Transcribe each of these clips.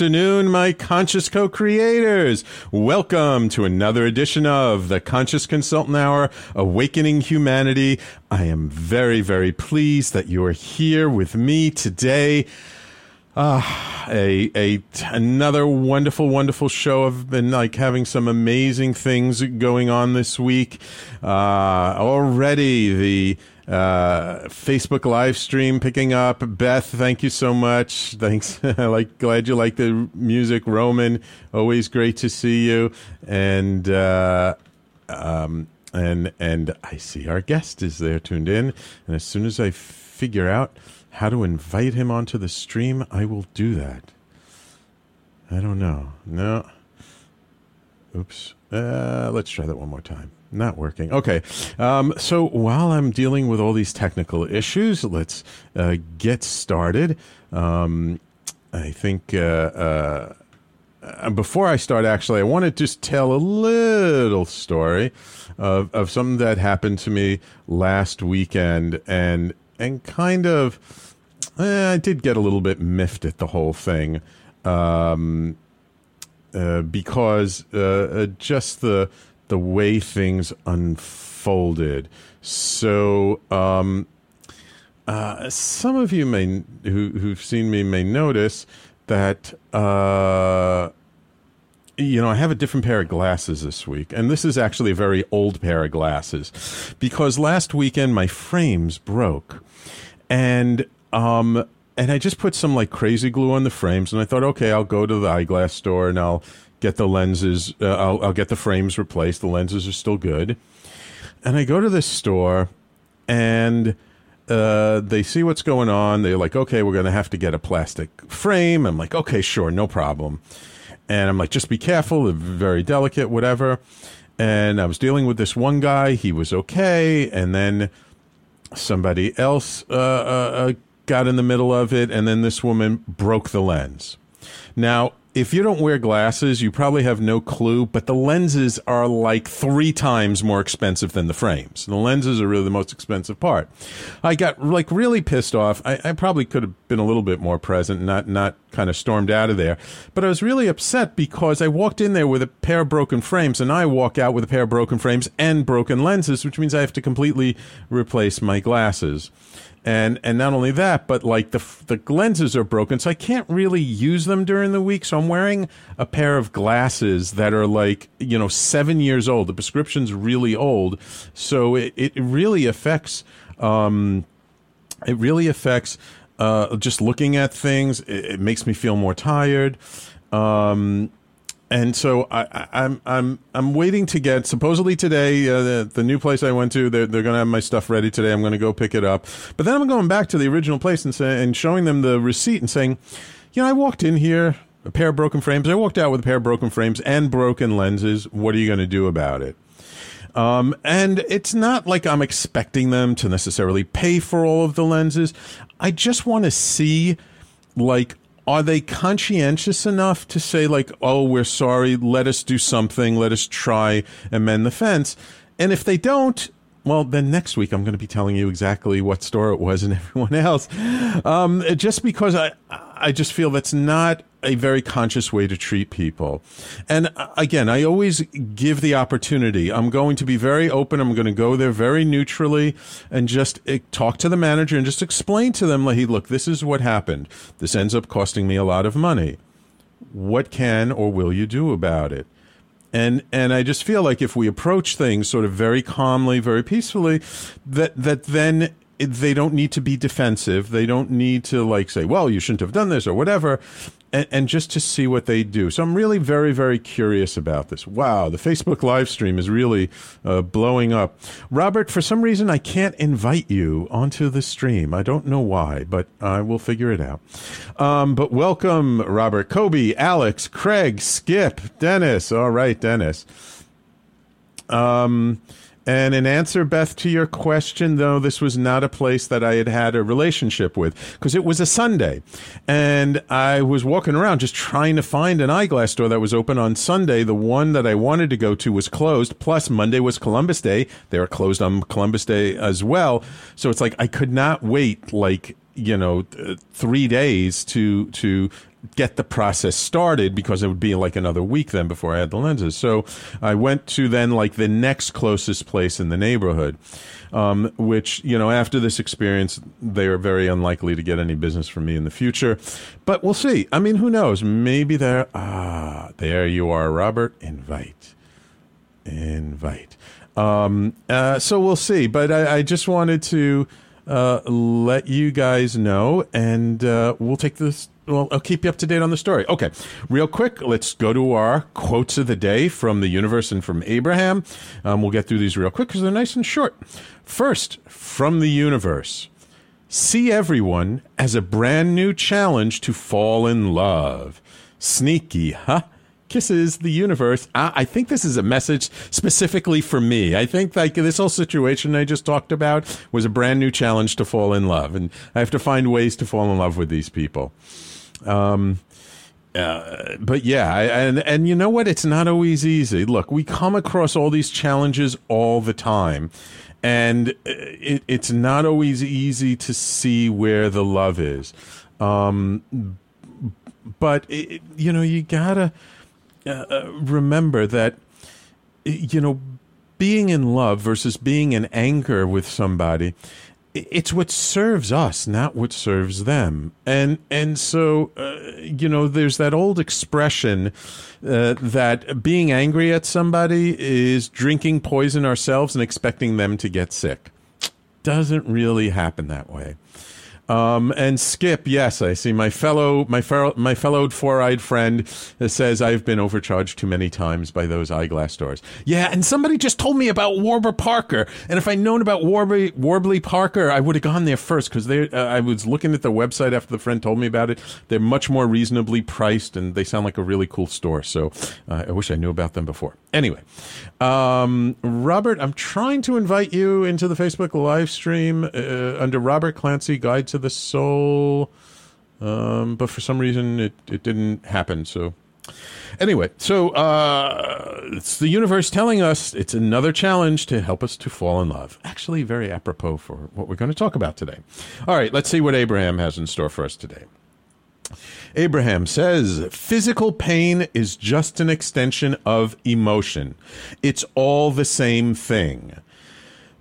afternoon, my conscious co creators. Welcome to another edition of the Conscious Consultant Hour Awakening Humanity. I am very, very pleased that you are here with me today. Ah, a a another wonderful, wonderful show. I've been like having some amazing things going on this week. Uh, already the uh, Facebook live stream picking up. Beth, thank you so much. Thanks. I like glad you like the music. Roman, always great to see you. And uh, um, and and I see our guest is there tuned in. And as soon as I figure out how to invite him onto the stream, I will do that. I don't know. No. Oops. Uh, let's try that one more time. Not working. Okay. Um, so while I'm dealing with all these technical issues, let's uh, get started. Um, I think uh, uh, before I start, actually, I want to just tell a little story of, of something that happened to me last weekend and and kind of eh, I did get a little bit miffed at the whole thing um, uh, because uh, uh just the the way things unfolded. So, um, uh, some of you may who who've seen me may notice that uh, you know I have a different pair of glasses this week, and this is actually a very old pair of glasses. Because last weekend my frames broke, and um, and I just put some like crazy glue on the frames, and I thought, okay, I'll go to the eyeglass store and I'll get the lenses. Uh, I'll, I'll get the frames replaced. The lenses are still good. And I go to this store, and uh, they see what's going on. They're like, okay, we're going to have to get a plastic frame. I'm like, okay, sure, no problem. And I'm like, just be careful. Very delicate, whatever. And I was dealing with this one guy. He was okay. And then somebody else uh, uh, uh got in the middle of it. And then this woman broke the lens. Now, if you don't wear glasses, you probably have no clue, but the lenses are like three times more expensive than the frames. The lenses are really the most expensive part. I got like really pissed off. I, I probably could have been a little bit more present, not not kind of stormed out of there. But I was really upset because I walked in there with a pair of broken frames, and I walk out with a pair of broken frames and broken lenses, which means I have to completely replace my glasses and and not only that, but like the the lenses are broken, so I can't really use them during the week. So I'm wearing a pair of glasses that are like you know seven years old. The prescription's really old, so it it really affects. Um, it really affects uh, just looking at things. It, it, makes me feel more tired. Um, and so I, am I'm, I'm I'm waiting to get supposedly today uh, the the new place I went to they're they're going to have my stuff ready today. I'm going to go pick it up, but then I'm going back to the original place and say, and showing them the receipt and saying, you know, I walked in here a pair of broken frames. I walked out with a pair of broken frames and broken lenses. What are you going to do about it? Um, and it's not like I'm expecting them to necessarily pay for all of the lenses. I just want to see like are they conscientious enough to say like oh we're sorry let us do something let us try and mend the fence? And if they don't well then next week i'm going to be telling you exactly what store it was and everyone else. Um, just because i i just feel that's not a very conscious way to treat people. And uh, again, I always give the opportunity. I'm going to be very open. I'm going to go there very neutrally and just uh, talk to the manager and just explain to them, like, hey, look, this is what happened. This ends up costing me a lot of money. What can or will you do about it? And and I just feel like if we approach things sort of very calmly, very peacefully, that that then they don't need to be defensive. They don't need to like say, "Well, you shouldn't have done this" or whatever and, and, just to see what they do. So I'm really very, very curious about this. Wow, the Facebook live stream is really uh, blowing up. Robert, for some reason, I can't invite you onto the stream. I don't know why, but I will figure it out. Um, but welcome, Robert, Kobe, Alex, Craig, Skip, Dennis. All right, Dennis. Um, and in answer, Beth, to your question, though, this was not a place that I had had a relationship with because it was a Sunday. And I was walking around just trying to find an eyeglass store that was open on Sunday. The one that I wanted to go to was closed. Plus, Monday was Columbus Day. They were closed on Columbus Day as well. So it's like I could not wait like you know, th- three days to to get the process started because it would be like another week then before I had the lenses. So I went to then like the next closest place in the neighborhood, um, which, you know, after this experience, they are very unlikely to get any business from me in the future. But we'll see. I mean, who knows? Maybe there, ah, there you are, Robert. Invite. Invite. Um, uh, so we'll see. But I, I just wanted to uh, let you guys know, and uh, we'll take this. Well, I'll keep you up to date on the story. Okay, real quick, let's go to our quotes of the day from the universe and from Abraham. Um, we'll get through these real quick because they're nice and short. First, from the universe see everyone as a brand new challenge to fall in love. Sneaky, huh? kisses the universe. I, I, think this is a message specifically for me. I think like this whole situation I just talked about was a brand new challenge to fall in love, and I have to find ways to fall in love with these people. Um, uh, but yeah, I, and and you know what? It's not always easy. Look, we come across all these challenges all the time, and it, it's not always easy to see where the love is. Um, but it, you know, you gotta uh, uh, remember that you know being in love versus being in anger with somebody it's what serves us not what serves them. And and so uh, you know there's that old expression uh, that being angry at somebody is drinking poison ourselves and expecting them to get sick. Doesn't really happen that way um, and Skip, yes, I see my fellow my fellow my fellow four-eyed friend says I've been overcharged too many times by those eyeglass stores. Yeah, and somebody just told me about Warby Parker, and if I'd known about Warby Warby Parker, I would have gone there first because. Uh, I was looking at the website after the friend told me about it. They're much more reasonably priced, and they sound like a really cool store. So uh, I wish I knew about them before. Anyway, um, Robert, I'm trying to invite you into the Facebook live stream uh, under Robert Clancy Guide to the soul, um, but for some reason it, it didn't happen. So anyway, so uh, it's the universe telling us it's another challenge to help us to fall in love. Actually, very apropos for what we're going to talk about today. All right, let's see what Abraham has in store for us today. Abraham says physical pain is just an extension of emotion. It's all the same thing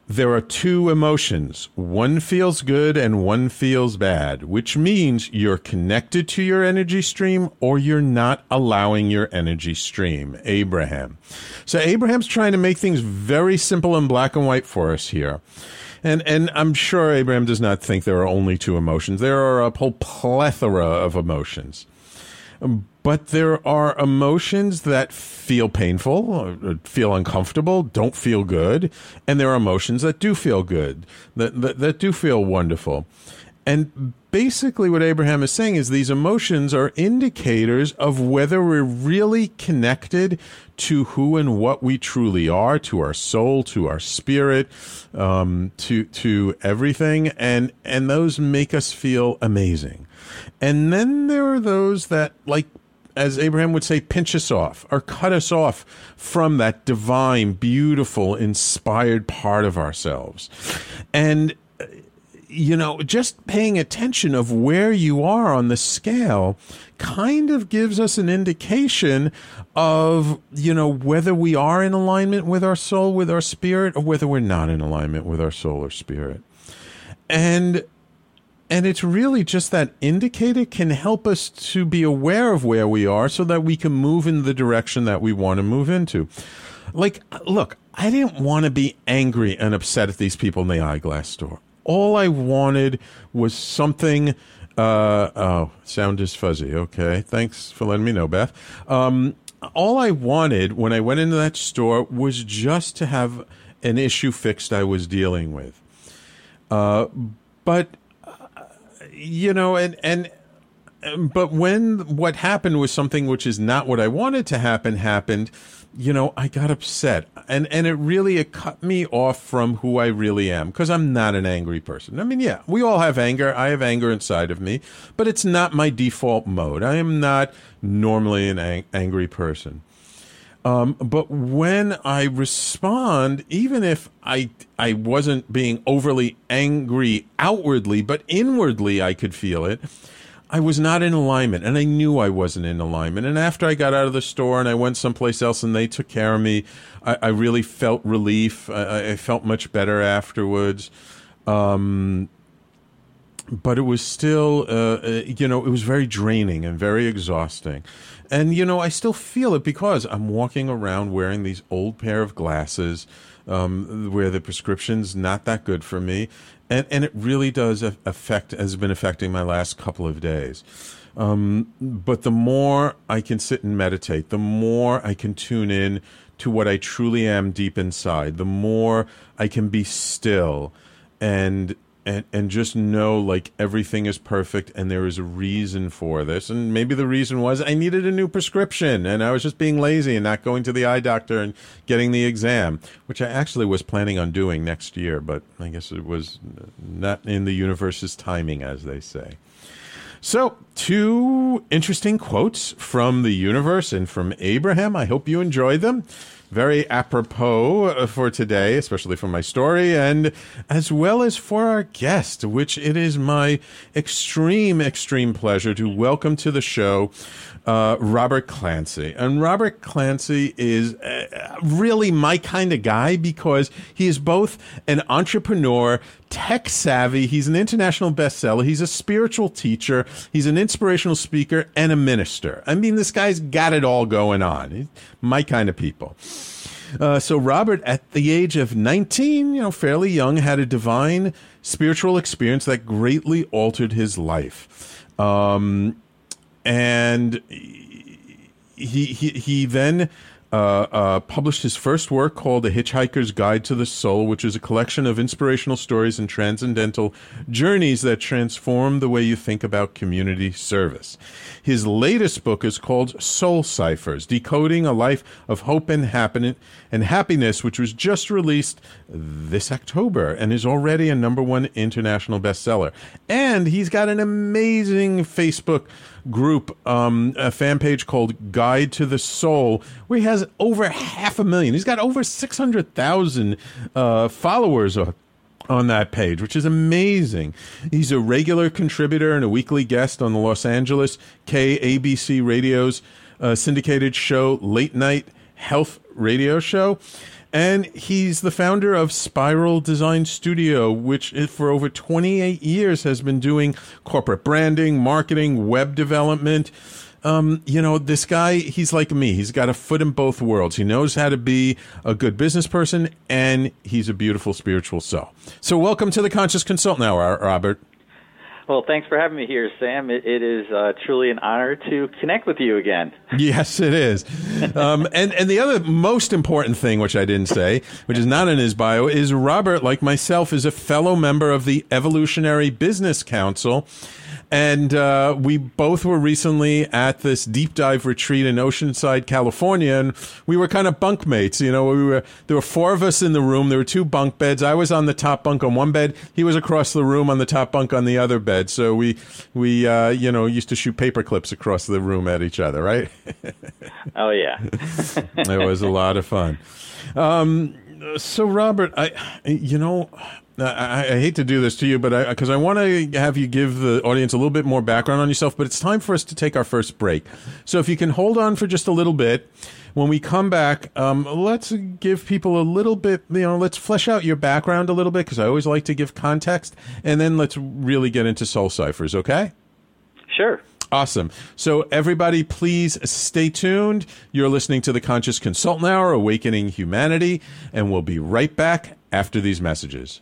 there are two emotions. One feels good and one feels bad, which means you're connected to your energy stream or you're not allowing your energy stream. Abraham. So Abraham's trying to make things very simple and black and white for us here. And and I'm sure Abraham does not think there are only two emotions. There are a whole plethora of emotions but there are emotions that feel painful, uh, uh, feel uncomfortable, don't feel good, and there are emotions that do feel good, that, that, that do feel wonderful. And basically, what Abraham is saying is these emotions are indicators of whether we're really connected to who and what we truly are, to our soul, to our spirit, um, to to everything, and and those make us feel amazing. And then there are those that, like as Abraham would say, pinch us off or cut us off from that divine, beautiful, inspired part of ourselves. And, you know, just paying attention of where you are on the scale kind of gives us an indication of, you know, whether we are in alignment with our soul, with our spirit, or whether we're not in alignment with our soul or spirit. And and it's really just that indicator can help us to be aware of where we are so that we can move in the direction that we want to move into. Like, look, I didn't want to be angry and upset at these people in the eyeglass store. All I wanted was something. Uh, oh, sound is fuzzy. Okay. Thanks for letting me know, Beth. Um, all I wanted when I went into that store was just to have an issue fixed I was dealing with. Uh, but you know, and and but when what happened was something which is not what I wanted to happen happened, you know, I got upset. And and it really it cut me off from who I really am because I'm not an angry person. I mean, yeah, we all have anger. I have anger inside of me, but it's not my default mode. I am not normally an ang- angry person. Um, but when I respond, even if I I wasn't being overly angry outwardly, but inwardly I could feel it. I was not in alignment, and I knew I wasn't in alignment. And after I got out of the store and I went someplace else, and they took care of me, I, I really felt relief. I, I, felt much better afterwards. Um, but it was still, uh, uh, you know, it was very draining and very exhausting. And, you know, I still feel it because I'm walking around wearing these old pair of glasses um, where the prescription's not that good for me. And, and it really does affect, has been affecting my last couple of days. Um, but the more I can sit and meditate, the more I can tune in to what I truly am deep inside, the more I can be still and and and just know like everything is perfect and there is a reason for this. And maybe the reason was i needed a new prescription and i was just being lazy and not going to the eye doctor and getting the exam which i actually was planning on doing next year but i guess it was not in the universe's timing as they say. So, two interesting quotes from the universe and from Abraham. I hope you enjoyed them very apropos uh, for today, especially for my story, and as well as for our guest, which it is my extreme, extreme pleasure to welcome to the show uh, Robert Clancy. And Robert Clancy is uh, really my kind of guy because he is both an entrepreneur, tech savvy, he's an international bestseller, he's a spiritual teacher, he's an inspirational speaker, and a minister. I mean, this guy's got it all going on. He's my kind of people. Uh, so Robert, at the age of 19, you know, fairly young, had a divine spiritual experience that greatly altered his life. Um, and he, he, he then uh, uh, published his first work called A Hitchhiker's Guide to the Soul, which is a collection of inspirational stories and transcendental journeys that transform the way you think about community service. His latest book is called Soul Cyphers Decoding a Life of Hope and, Happin- and Happiness, which was just released this October and is already a number one international bestseller. And he's got an amazing Facebook group, um, a fan page called Guide to the Soul, where he has over half a million. He's got over 600,000 uh, followers on that page, which is amazing. He's a regular contributor and a weekly guest on the Los Angeles KABC Radio's uh, syndicated show, Late Night Health Radio Show. And he's the founder of Spiral Design Studio, which for over 28 years has been doing corporate branding, marketing, web development. Um, you know, this guy, he's like me. He's got a foot in both worlds. He knows how to be a good business person and he's a beautiful spiritual soul. So, welcome to the Conscious Consultant Hour, Robert. Well, thanks for having me here, Sam. it, it is uh, truly an honor to connect with you again. Yes, it is. Um, and and the other most important thing, which I didn't say, which is not in his bio, is Robert, like myself, is a fellow member of the Evolutionary Business Council and uh, we both were recently at this deep dive retreat in Oceanside, California, and we were kind of bunkmates. You know, we were there were four of us in the room. There were two bunk beds. I was on the top bunk on one bed. He was across the room on the top bunk on the other bed. So we we uh, you know used to shoot paper clips across the room at each other, right? oh yeah, it was a lot of fun. Um, so Robert, I you know I, I, hate to do this to you, but because I, I want to have you give the audience a little bit more background on yourself, but it's time for us to take our first break. So if you can hold on for just a little bit, when we come back, um, let's give people a little bit, you know, let's flesh out your background a little bit because I always like to give context, and then let's really get into soul cyphers. Okay? Sure. Awesome. So, everybody, please stay tuned. You're listening to the Conscious Consultant Hour, Awakening Humanity, and we'll be right back after these messages.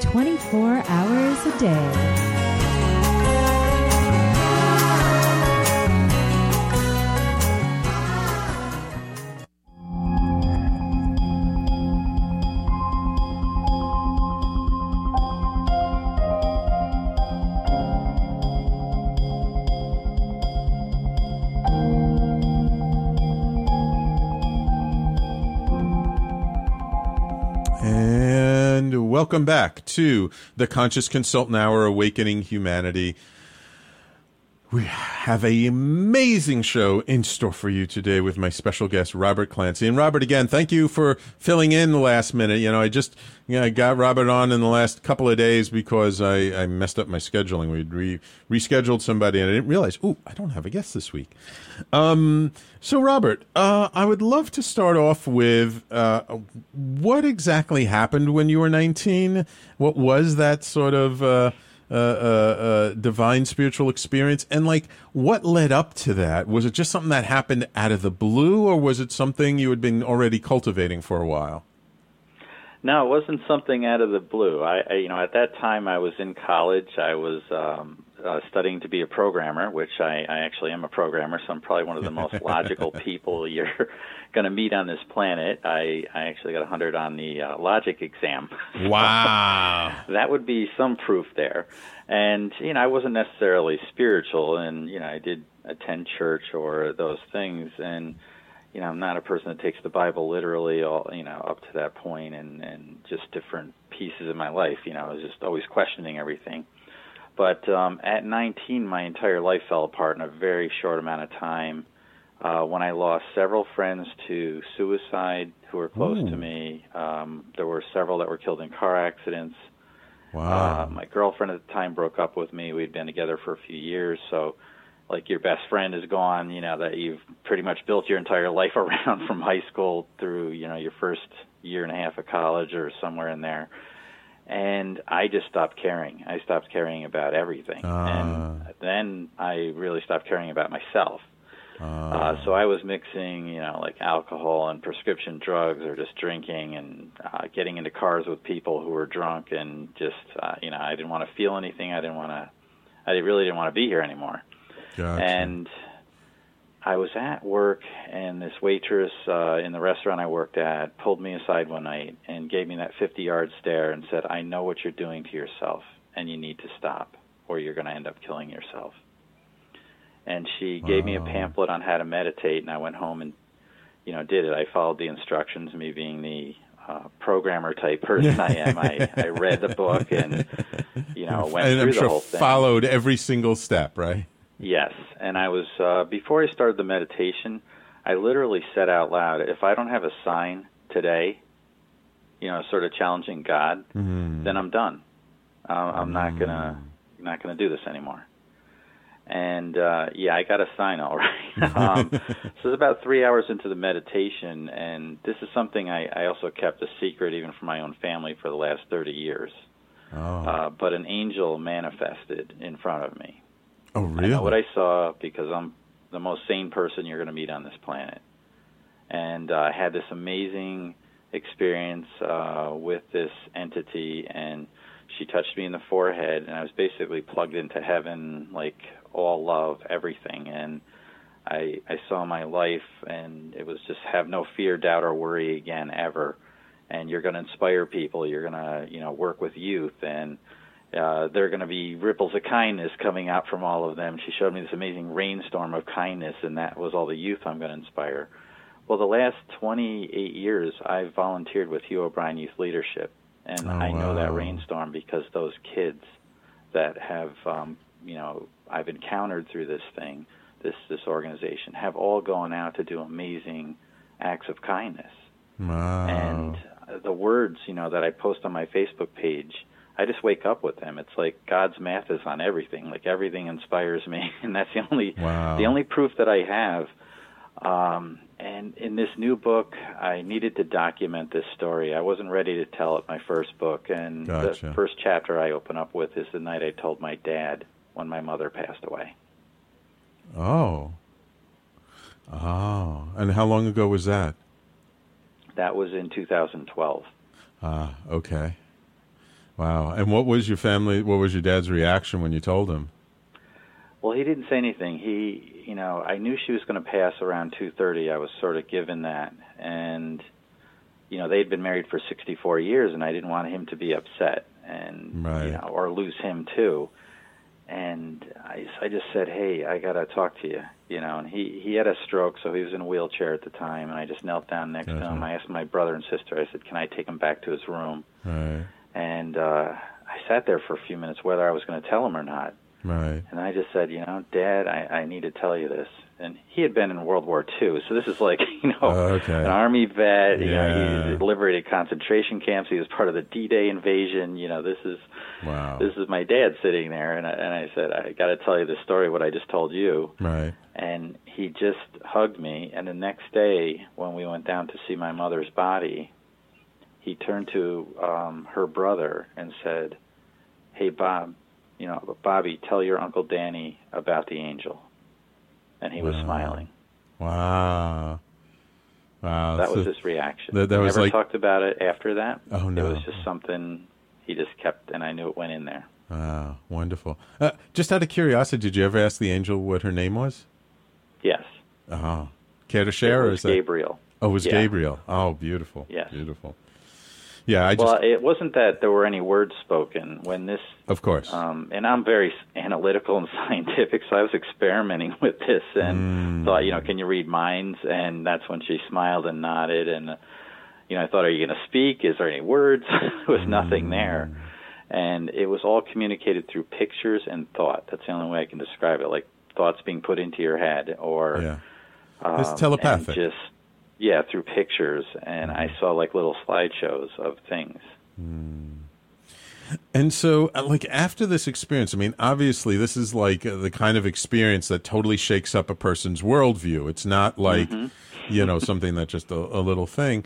24 hours a day. Welcome back to the Conscious Consultant Hour Awakening Humanity. We have an amazing show in store for you today with my special guest, Robert Clancy. And Robert, again, thank you for filling in the last minute. You know, I just you know, I got Robert on in the last couple of days because I, I messed up my scheduling. We'd re- rescheduled somebody and I didn't realize, oh, I don't have a guest this week. Um, so, Robert, uh, I would love to start off with uh, what exactly happened when you were 19? What was that sort of uh, uh, uh, uh, divine spiritual experience? And, like, what led up to that? Was it just something that happened out of the blue, or was it something you had been already cultivating for a while? No, it wasn't something out of the blue. I, I you know, at that time I was in college. I was um, uh, studying to be a programmer, which I, I actually am a programmer. So I'm probably one of the most logical people you're going to meet on this planet. I, I actually got a 100 on the uh, logic exam. Wow. that would be some proof there. And you know, I wasn't necessarily spiritual, and you know, I did attend church or those things, and you know, I'm not a person that takes the Bible literally, all you know, up to that point, and and just different pieces of my life. You know, I was just always questioning everything. But um, at 19, my entire life fell apart in a very short amount of time. Uh, when I lost several friends to suicide who were close Ooh. to me, um, there were several that were killed in car accidents. Wow. Uh, my girlfriend at the time broke up with me. We'd been together for a few years, so like your best friend is gone, you know, that you've pretty much built your entire life around from high school through, you know, your first year and a half of college or somewhere in there. And I just stopped caring. I stopped caring about everything. Ah. And then I really stopped caring about myself. Uh, so I was mixing, you know, like alcohol and prescription drugs, or just drinking and uh, getting into cars with people who were drunk, and just, uh, you know, I didn't want to feel anything. I didn't want to. I really didn't want to be here anymore. Gotcha. And I was at work, and this waitress uh, in the restaurant I worked at pulled me aside one night and gave me that 50 yard stare and said, I know what you're doing to yourself, and you need to stop, or you're going to end up killing yourself. And she gave me a pamphlet on how to meditate, and I went home and, you know, did it. I followed the instructions, me being the uh, programmer type person I am. I, I read the book and, you know, went and through I'm the sure whole thing. followed every single step, right? Yes, and I was uh, before I started the meditation. I literally said out loud, "If I don't have a sign today, you know, sort of challenging God, then I'm done. Uh, I'm not gonna not gonna do this anymore." And uh, yeah, I got a sign all right. um, so it's about three hours into the meditation, and this is something I, I also kept a secret even from my own family for the last 30 years. Oh, Uh, but an angel manifested in front of me. Oh I really? know what I saw because I'm the most sane person you're going to meet on this planet. And uh, I had this amazing experience uh, with this entity, and she touched me in the forehead, and I was basically plugged into heaven, like all love, everything. And I I saw my life, and it was just have no fear, doubt, or worry again ever. And you're going to inspire people. You're going to you know work with youth, and uh, there are going to be ripples of kindness coming out from all of them. She showed me this amazing rainstorm of kindness, and that was all the youth I'm going to inspire. Well, the last 28 years, I've volunteered with Hugh O'Brian Youth Leadership, and Oh, I know that rainstorm because those kids that have, um, you know, I've encountered through this thing, this this organization, have all gone out to do amazing acts of kindness Wow. and the words you know that I post on my Facebook page, I just wake up with them. It's like God's math is on everything. Like everything inspires me, and that's the only Wow. the only proof that I have. Um, and in this new book, I needed to document this story. I wasn't ready to tell it my first book, and Gotcha. the first chapter I open up with is the night I told my dad when my mother passed away. Oh. Oh. And how long ago was that? That was in 2012. Ah, okay. Wow. And what was your family, what was your dad's reaction when you told him? Well, he didn't say anything. He, you know, I knew she was going to pass around 2:30. I was sort of given that, and you know, they'd been married for 64 years, and I didn't want him to be upset, and Right. you know, or lose him too. And I, I just said, "Hey, I got to talk to you," you know. And he he had a stroke, so he was in a wheelchair at the time, and I just knelt down next to him. I asked my brother and sister. I said, "Can I take him back to his room?" Right. And uh, I sat there for a few minutes, whether I was going to tell him or not. Right. And I just said, you know, Dad, I, I need to tell you this. And he had been in World War II, so this is like, you know, Oh, okay. an army vet. You Yeah. know, he liberated concentration camps. He was part of the D-Day invasion. You know, this is Wow. this is my dad sitting there, and I, and I said, I got to tell you the story, what I just told you. Right. And he just hugged me. And the next day, when we went down to see my mother's body, he turned to um, her brother and said, "Hey, Bob, you know, Bobby, tell your uncle Danny about the angel." And he was smiling. Wow. Wow. That So- was his reaction. that- that was never like- talked about it after that. Oh, no. It was just something he just kept, and I knew it went in there. Wow. Wonderful. Uh, just out of curiosity, did you ever ask the angel what her name was? Yes, Oh. Care to share? it or was is that- Gabriel. Oh, it was Yeah. Gabriel. Oh, beautiful. Yes. Beautiful. Yeah, I just, well, it wasn't that there were any words spoken when this of course. um, and I'm very analytical and scientific, so I was experimenting with this and thought, you know, can you read minds? And that's when she smiled and nodded, and you know, I thought, are you going to speak? Is there any words? there was nothing there, and it was all communicated through pictures and thought. That's the only way I can describe it, like thoughts being put into your head, or yeah. um, It's telepathic. just yeah, through pictures, and I saw like little slideshows of things. And so, uh, like after this experience, I mean, obviously, this is like uh, the kind of experience that totally shakes up a person's worldview. It's not like, you know, something that's just a, a little thing.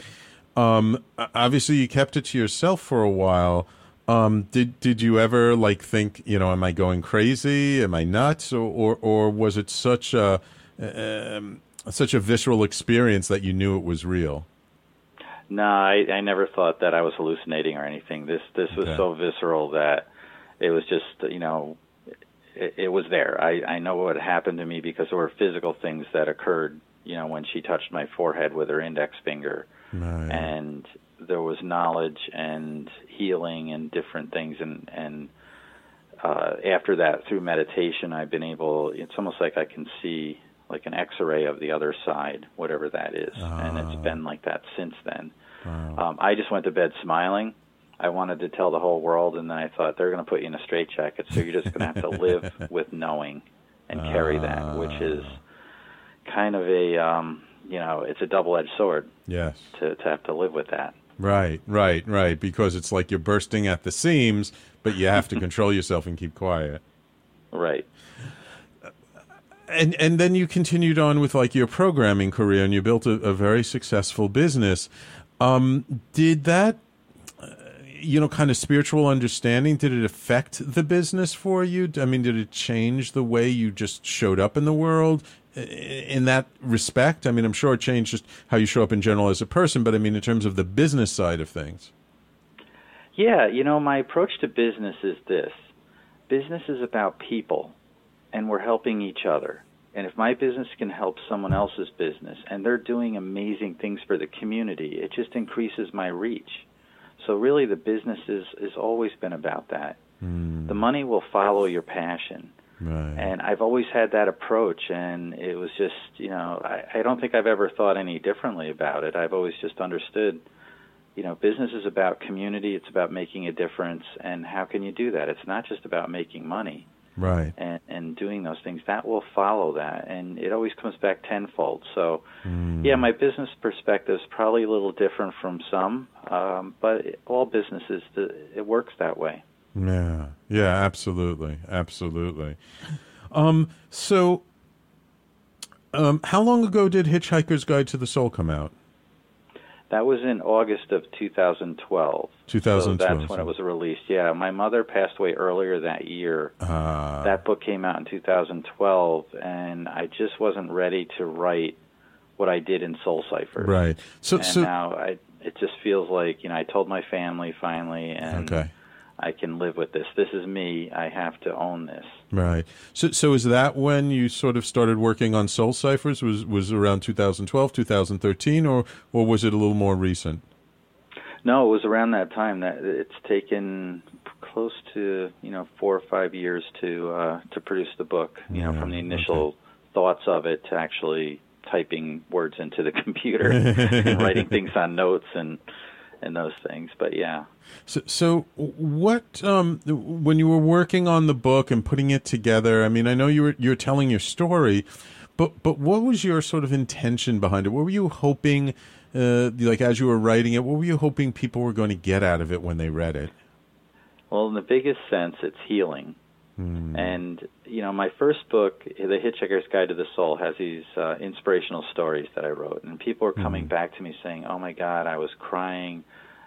Um, obviously, you kept it to yourself for a while. Um, did did you ever like think, you know, am I going crazy? Am I nuts? Or or, or was it such a um, such a visceral experience that you knew it was real? No, I, I never thought that I was hallucinating or anything. This this was Okay. so visceral that it was just you know it, it was there. I I know what happened to me because there were physical things that occurred. You know when she touched my forehead with her index finger, and there was knowledge and healing and different things and and uh, after that through meditation I've been able it's almost like I can see like an x-ray of the other side whatever that is and Ah. it's been like that since then um, I just went to bed smiling I wanted to tell the whole world and then I thought they're going to put you in a straitjacket so you're just going to have to live with knowing and carry that which is kind of a um, you know it's a double-edged sword yes. to, to have to live with that. Right, right, right. Because it's like you're bursting at the seams, but you have to control yourself and keep quiet. Right. And and then you continued on with like your programming career, and you built a, a very successful business. Um, did that, uh, you know, kind of spiritual understanding? Did it affect the business for you? I mean, did it change the way you just showed up in the world? In that respect, I mean, I'm sure it changed just how you show up in general as a person, but I mean, in terms of the business side of things. Yeah, you know, my approach to business is this business is about people, and we're helping each other. And if my business can help someone else's business and they're doing amazing things for the community, it just increases my reach. So really the business is has always been about that. Hmm. The money will follow your passion. Right. And I've always had that approach, and it was just, you know, I, I don't think I've ever thought any differently about it. I've always just understood, you know, business is about community, it's about making a difference, and how can you do that? It's not just about making money right. and, and doing those things. That will follow that, and it always comes back tenfold. So, yeah, my business perspective is probably a little different from some, um, but it, all businesses, the, it works that way. Yeah, yeah, absolutely, absolutely. Um, so, um, how long ago did Hitchhiker's Guide to the Soul come out? That was in August of 2012. 2012. So that's when it was released. Yeah, my mother passed away earlier that year. Uh, that book came out in 2012, and I just wasn't ready to write what I did in Soul Cypher. right. So, And so now I, it just feels like you know I told my family finally, and okay, I can live with this. This is me. I have to own this. right. So, so is that when you sort of started working on Soul Cyphers? Was was around 2012, 2013, or or was it a little more recent? No, it was around that time that it's taken close to you know four or five years to uh, to produce the book. You know, from the initial thoughts of it to actually typing words into the computer and writing things on notes and and those things. But yeah, So, so what um, when you were working on the book and putting it together? I mean, I know you were you're telling your story, but but what was your sort of intention behind it? What were you hoping, uh, like as you were writing it, what were you hoping people were going to get out of it when they read it? well, in the biggest sense, it's healing. And you know, my first book, The Hitchhiker's Guide to the Soul, has these uh, inspirational stories that I wrote, and people are coming back to me saying, "Oh my God, I was crying.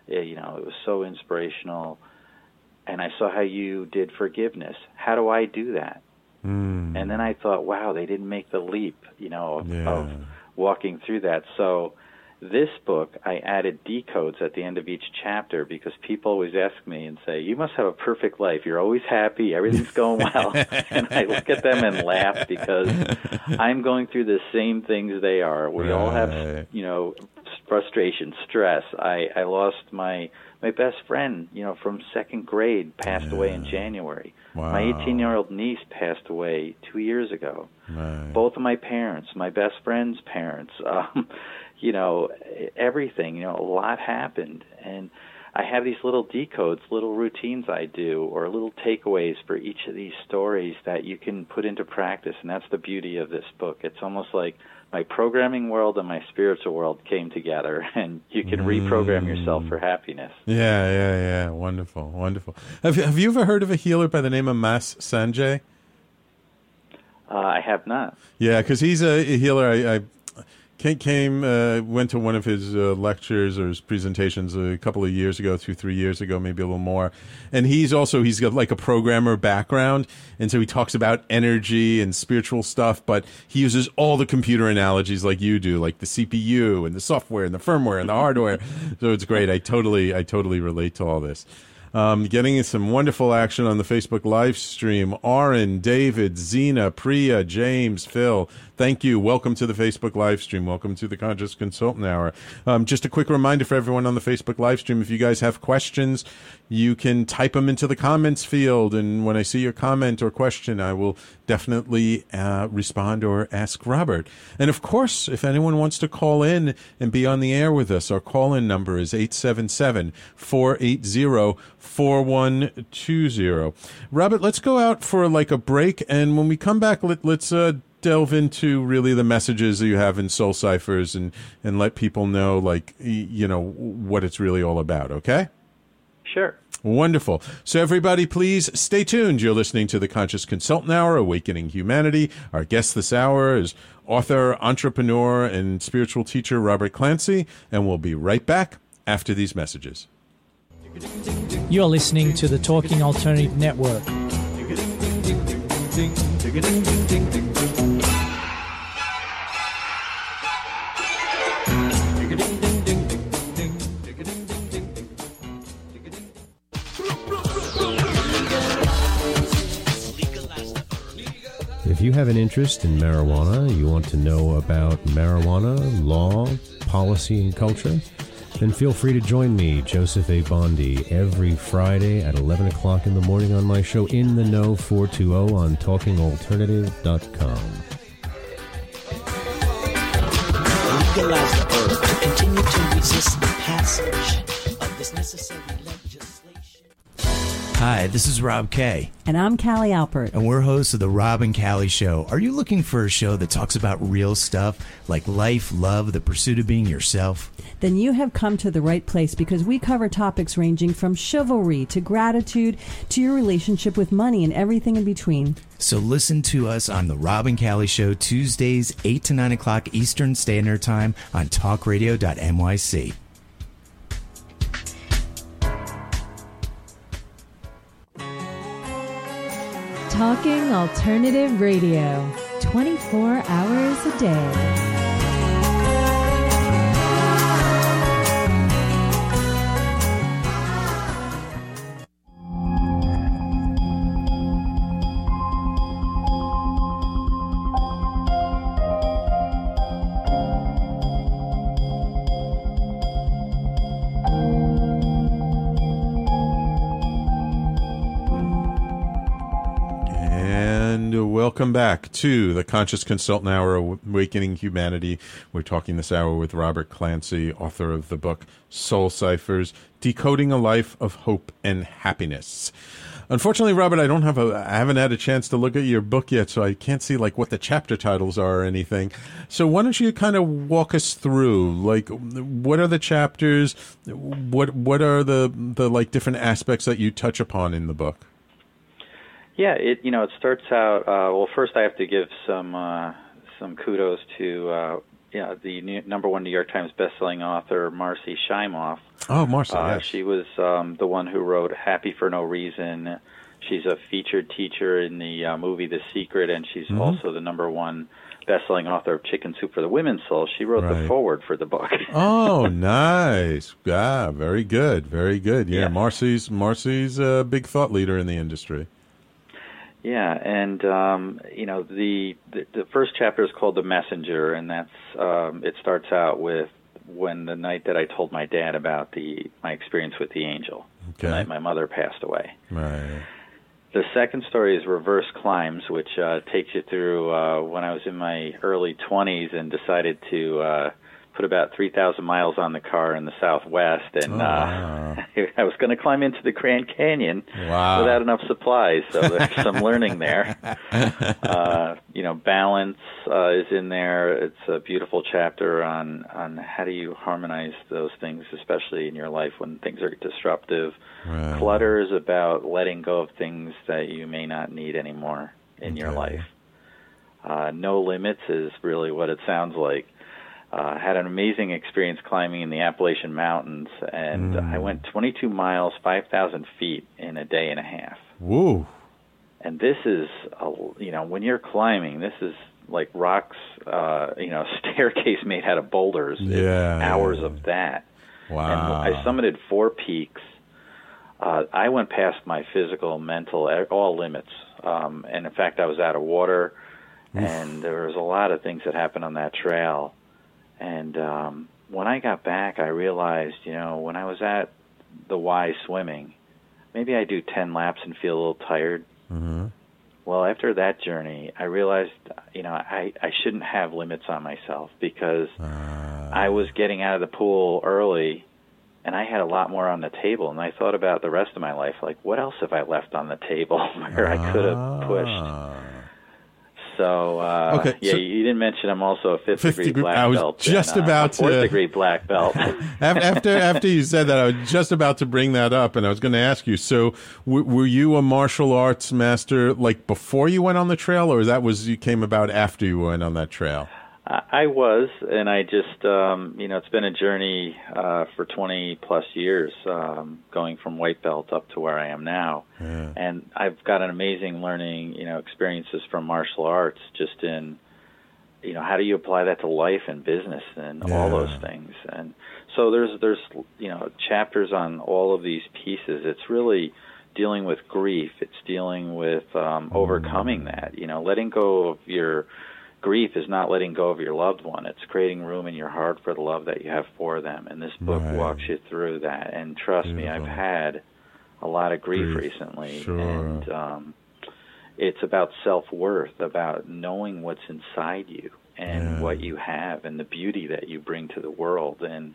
You know, it was so inspirational." And I saw how you did forgiveness. How do I do that? Mm. And then I thought, wow, they didn't make the leap, you know, of, Yeah. of walking through that. So this book, I added decodes at the end of each chapter because people always ask me and say, "You must have a perfect life. You're always happy. Everything's going well." and I look at them and laugh because I'm going through the same things they are. We all have, you know, frustration, stress. I I lost my my best friend, you know, from second grade, passed away in January. My 18 year old niece passed away two years ago. Right. Both of my parents, my best friend's parents, um, you know, everything. You know, a lot happened, and I have these little decodes, little routines I do, or little takeaways for each of these stories that you can put into practice, and that's the beauty of this book. It's almost like my programming world and my spiritual world came together, and you can reprogram yourself for happiness. Yeah, yeah, yeah. Wonderful, wonderful. Have you- Have you ever heard of a healer by the name of Mas Sajady? Uh, I have not. Yeah, because he's a, a healer. I, I came, came uh, went to one of his uh, lectures or his presentations a couple of years ago, two, three years ago, maybe a little more. And he's also he's got like a programmer background, and so he talks about energy and spiritual stuff. But he uses all the computer analogies like you do, like the CPU and the software and the firmware and the hardware. so it's great. I totally, I totally relate to all this. Um, getting some wonderful action on the Facebook live stream. Aaron, David, Zena, Priya, James, Phil. Thank you. Welcome to the Facebook live stream. Welcome to the Conscious Consultant Hour. Um, just a quick reminder for everyone on the Facebook live stream if you guys have questions, you can type them into the comments field. And when I see your comment or question, I will definitely uh, respond or ask Robert. And of course, if anyone wants to call in and be on the air with us, our call in number is 877 480 4120. Robert, let's go out for like a break. And when we come back, let, let's uh, delve into really the messages that you have in Soul Cyphers and, and let people know, like, you know, what it's really all about, okay? Sure. Wonderful. So, everybody, please stay tuned. You're listening to the Conscious Consultant Hour, Awakening Humanity. Our guest this hour is author, entrepreneur, and spiritual teacher Robert Clancy, and we'll be right back after these messages. You're listening to the Talking Alternative Network. If you have an interest in marijuana, you want to know about marijuana, law, policy, and culture, then feel free to join me, Joseph A. Bondi, every Friday at 11 o'clock in the morning on my show In the Know 420 on TalkingAlternative.com. legalize the herb to continue to resist the passage of this necessary legislation. Hi, this is Rob Kay, And I'm Callie Alpert. and we're hosts of The Rob and Callie Show. Are you looking for a show that talks about real stuff like life, love, the pursuit of being yourself? Then you have come to the right place because we cover topics ranging from chivalry to gratitude to your relationship with money and everything in between. So listen to us on the Rob and Callie Show Tuesdays, 8 to 9 o'clock Eastern Standard Time on talkradio.nyc. Talking Alternative Radio, 24 hours a day. Welcome back to the Conscious Consultant Hour, Awakening Humanity. We're talking this hour with Robert Clancy, author of the book Soul Cyphers Decoding a Life of Hope and Happiness. Unfortunately, Robert, I don't have a, I haven't had a chance to look at your book yet, so I can't see like what the chapter titles are or anything. So why don't you kind of walk us through, like, what are the chapters? What what are the the like different aspects that you touch upon in the book? Yeah, it you know it starts out. Uh, well, first I have to give some uh, some kudos to uh, you know, the new, number one New York Times bestselling author Marcy Shimoff. Oh, Marcy, Uh, yes. She was um, the one who wrote Happy for No Reason. She's a featured teacher in the uh, movie The Secret, and she's Mhm. also the number one best-selling author of Chicken Soup for the Women's Soul. She wrote Right. the foreword for the book. oh, nice. Yeah, very good. Very good. Yeah, Yeah. Marcy's Marcy's a big thought leader in the industry. Yeah, and um, you know the, the the first chapter is called the messenger, and that's um, it starts out with when the night that I told my dad about the my experience with the angel. The Okay. night my mother passed away. Right. The second story is Reverse Climbs, which uh, takes you through uh, when I was in my early 20s and decided to uh, put about 3,000 miles on the car in the Southwest, and Oh, uh, wow. I was going to climb into the Grand Canyon Wow. without enough supplies. So there's some learning there. Uh, you know, balance uh, is in there. It's a beautiful chapter on on how do you harmonize those things, especially in your life when things are disruptive. Right. Clutter is about letting go of things that you may not need anymore in your life. Uh, no limits is really what it sounds like. Uh, had an amazing experience climbing in the Appalachian Mountains, and Mm. I went 22 miles, 5,000 feet in a day and a half. Woo. And this is, a, you know, when you're climbing, this is like rocks, uh, you know, staircase made out of boulders. Yeah, hours yeah. of that. Wow. And I summited four peaks. Uh, I went past my physical, mental, all limits. Um, and in fact, I was out of water, and there was a lot of things that happened on that trail. And um, when I got back, I realized, you know, when I was at the Y swimming, maybe I do 10 laps and feel a little tired. hmm Well, after that journey, I realized, you know, I, I shouldn't have limits on myself because I was getting out of the pool early and I had a lot more on the table. And I thought about the rest of my life, like, what else have I left on the table where I could have pushed? So, uh, Okay, yeah, so- you didn't mention I'm also a fifth, Fifth degree degree- black I was belt. just and, uh, about a fourth to- degree black belt. After after you said that, I was just about to bring that up, and I was going to ask you. So, w- were you a martial arts master like before you went on the trail, or that was you came about after you went on that trail? I was, and I just, um, you know, it's been a journey uh, for 20 plus years, um, going from white belt up to where I am now. Yeah. And I've got an amazing learning, you know, experiences from martial arts, just in, you know, how do you apply that to life and business and all those things. And so there's, there's, you know, chapters on all of these pieces. It's really dealing with grief. It's dealing with um, overcoming that. You know, letting go of your grief is not letting go of your loved one. It's creating room in your heart for the love that you have for them. And this book Right. walks you through that. And trust me, I've had a lot of grief, Grief. recently. Sure. And um, it's about self worth, about knowing what's inside you and Yeah. what you have and the beauty that you bring to the world. And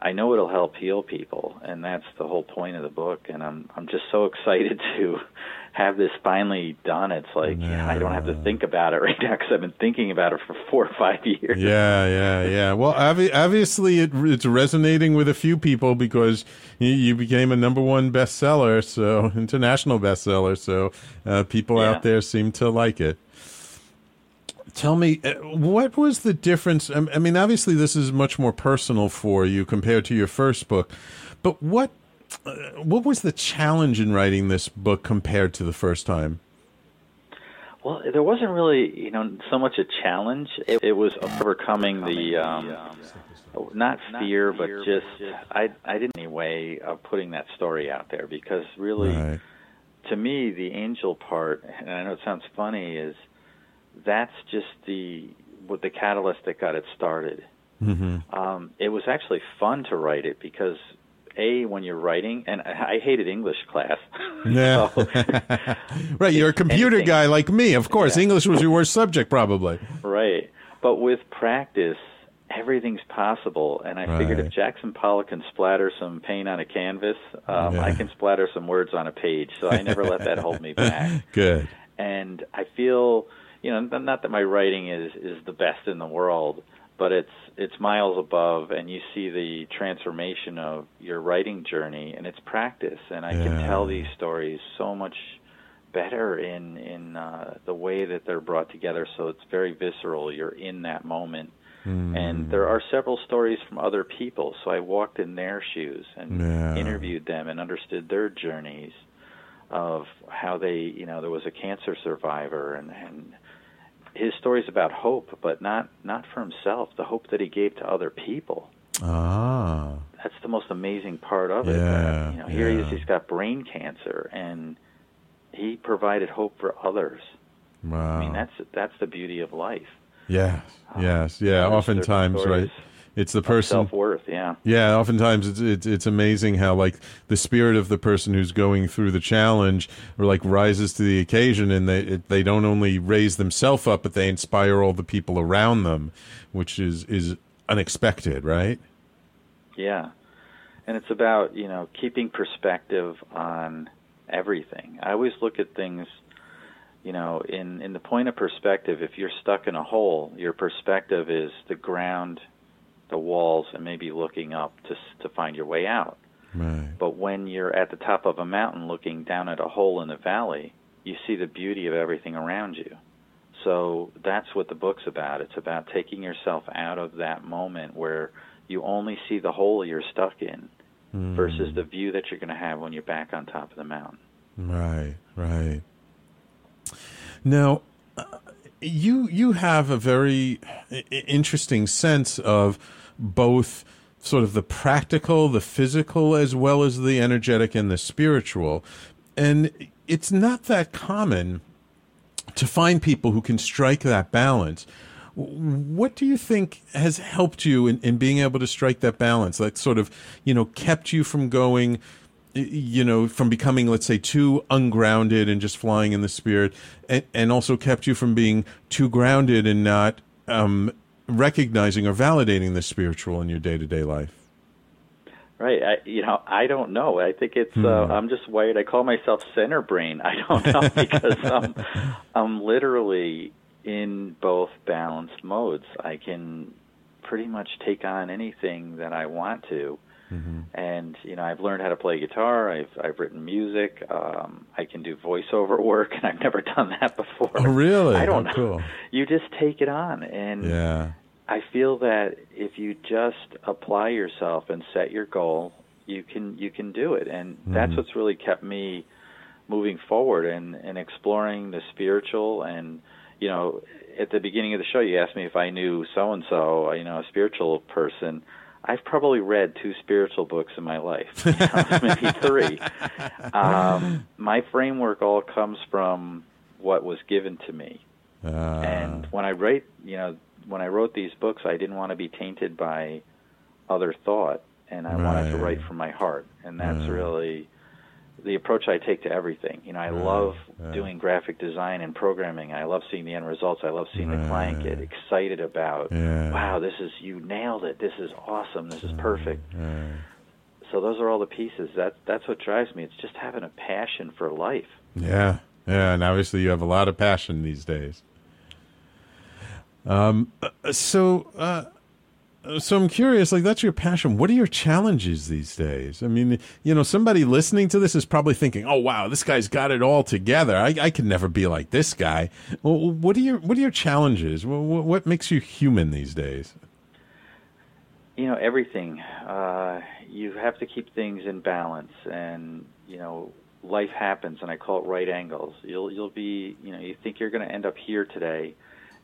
I know it'll help heal people, and that's the whole point of the book. And I'm I'm just so excited to have this finally done. It's like I don't have to think about it right now because I've been thinking about it for four or five years. Yeah, yeah, yeah. Well, obvi- obviously, it, it's resonating with a few people because you, you became a number one bestseller, so international bestseller. So uh, people Yeah. out there seem to like it. Tell me, uh, what was the difference? I mean, obviously, this is much more personal for you compared to your first book, but what uh, what was the challenge in writing this book compared to the first time? Well, there wasn't really, you know, so much a challenge. It, it was overcoming the, um, not fear, but just I I didn't any way of putting that story out there because really, Right. to me, the angel part, and I know it sounds funny, is that's just the what the catalyst that got it started. Mm-hmm. Um, it was actually fun to write it because a when you're writing, and I hated English class. Yeah. So- right, you're a computer anything. guy like me. Of course, Yeah. English was your worst subject, probably. Right. But with practice, everything's possible. And I figured if Jackson Pollock can splatter some paint on a canvas, um, Yeah. I can splatter some words on a page. So I never let that hold me back. Good. And I feel, you know, not that my writing is is the best in the world, but it's it's miles above. And you see the transformation of your writing journey, and it's practice. And I can tell these stories so much better in in uh, the way that they're brought together. So it's very visceral. You're in that moment. Hmm. And there are several stories from other people, so I walked in their shoes and Yeah. interviewed them and understood their journeys of how they, you know, there was a cancer survivor and and his stories about hope, but not not for himself, the hope that he gave to other people. Ah. That's the most amazing part of it. Yeah, you know, here he is. He's got brain cancer and he provided hope for others. Wow. I mean, that's that's the beauty of life. yes, yes, yeah. Oftentimes, right? It's the person. self-worth, yeah. Yeah, oftentimes it's, it's it's amazing how like the spirit of the person who's going through the challenge or like rises to the occasion, and they it, they don't only raise themselves up, but they inspire all the people around them, which is is unexpected, right? Yeah. And it's about, you know, keeping perspective on everything. I always look at things, you know, in in the point of perspective, if you're stuck in a hole, your perspective is the ground, the walls and maybe looking up to to find your way out. Right. But when you're at the top of a mountain looking down at a hole in the valley, you see the beauty of everything around you. So that's what the book's about. It's about taking yourself out of that moment where you only see the hole you're stuck in Hmm. versus the view that you're going to have when you're back on top of the mountain. Right, right. Now, uh, you you have a very interesting sense of both sort of the practical, the physical, as well as the energetic and the spiritual, and it's not that common to find people who can strike that balance. What do you think has helped you in, in being able to strike that balance? That sort of, you know, kept you from going, you know, from becoming, let's say, too ungrounded and just flying in the spirit, and, and also kept you from being too grounded and not um, recognizing or validating the spiritual in your day to day life. Right. I, you know, I don't know. I think it's. Hmm. Uh, I'm just wired. I call myself center brain. I don't know because I'm, I'm literally in both balanced modes. I can pretty much take on anything that I want to, and you know, I've learned how to play guitar. I've I've written music. Um, I can do voiceover work, and I've never done that before. Oh, really? I don't Oh, know. You just take it on, and Yeah. I feel that if you just apply yourself and set your goal, you can you can do it, and that's Mhm. what's really kept me moving forward and and exploring the spiritual. And you know, at the beginning of the show, you asked me if I knew so and so, you know, a spiritual person. I've probably read two spiritual books in my life, maybe three. Um, my framework all comes from what was given to me. Uh, And when I write, you know, when I wrote these books, I didn't want to be tainted by other thought, and I wanted to write from my heart, and that's Right. really the approach I take to everything. You know, I love doing graphic design and programming. I love seeing the end results. I love seeing the client get excited about, Yeah. wow, this is you nailed it. This is awesome. This is perfect. So those are all the pieces. That that's what drives me. It's just having a passion for life. Yeah, yeah, and obviously you have a lot of passion these days. Um, uh, so, uh, so I'm curious. Like, that's your passion. What are your challenges these days? I mean, you know, somebody listening to this is probably thinking, "Oh, wow, this guy's got it all together. I, I could never be like this guy." Well, what are your What are your challenges? What, what makes you human these days? you know everything uh you have to keep things in balance and you know life happens and i call it right angles you'll you'll be you know you think you're going to end up here today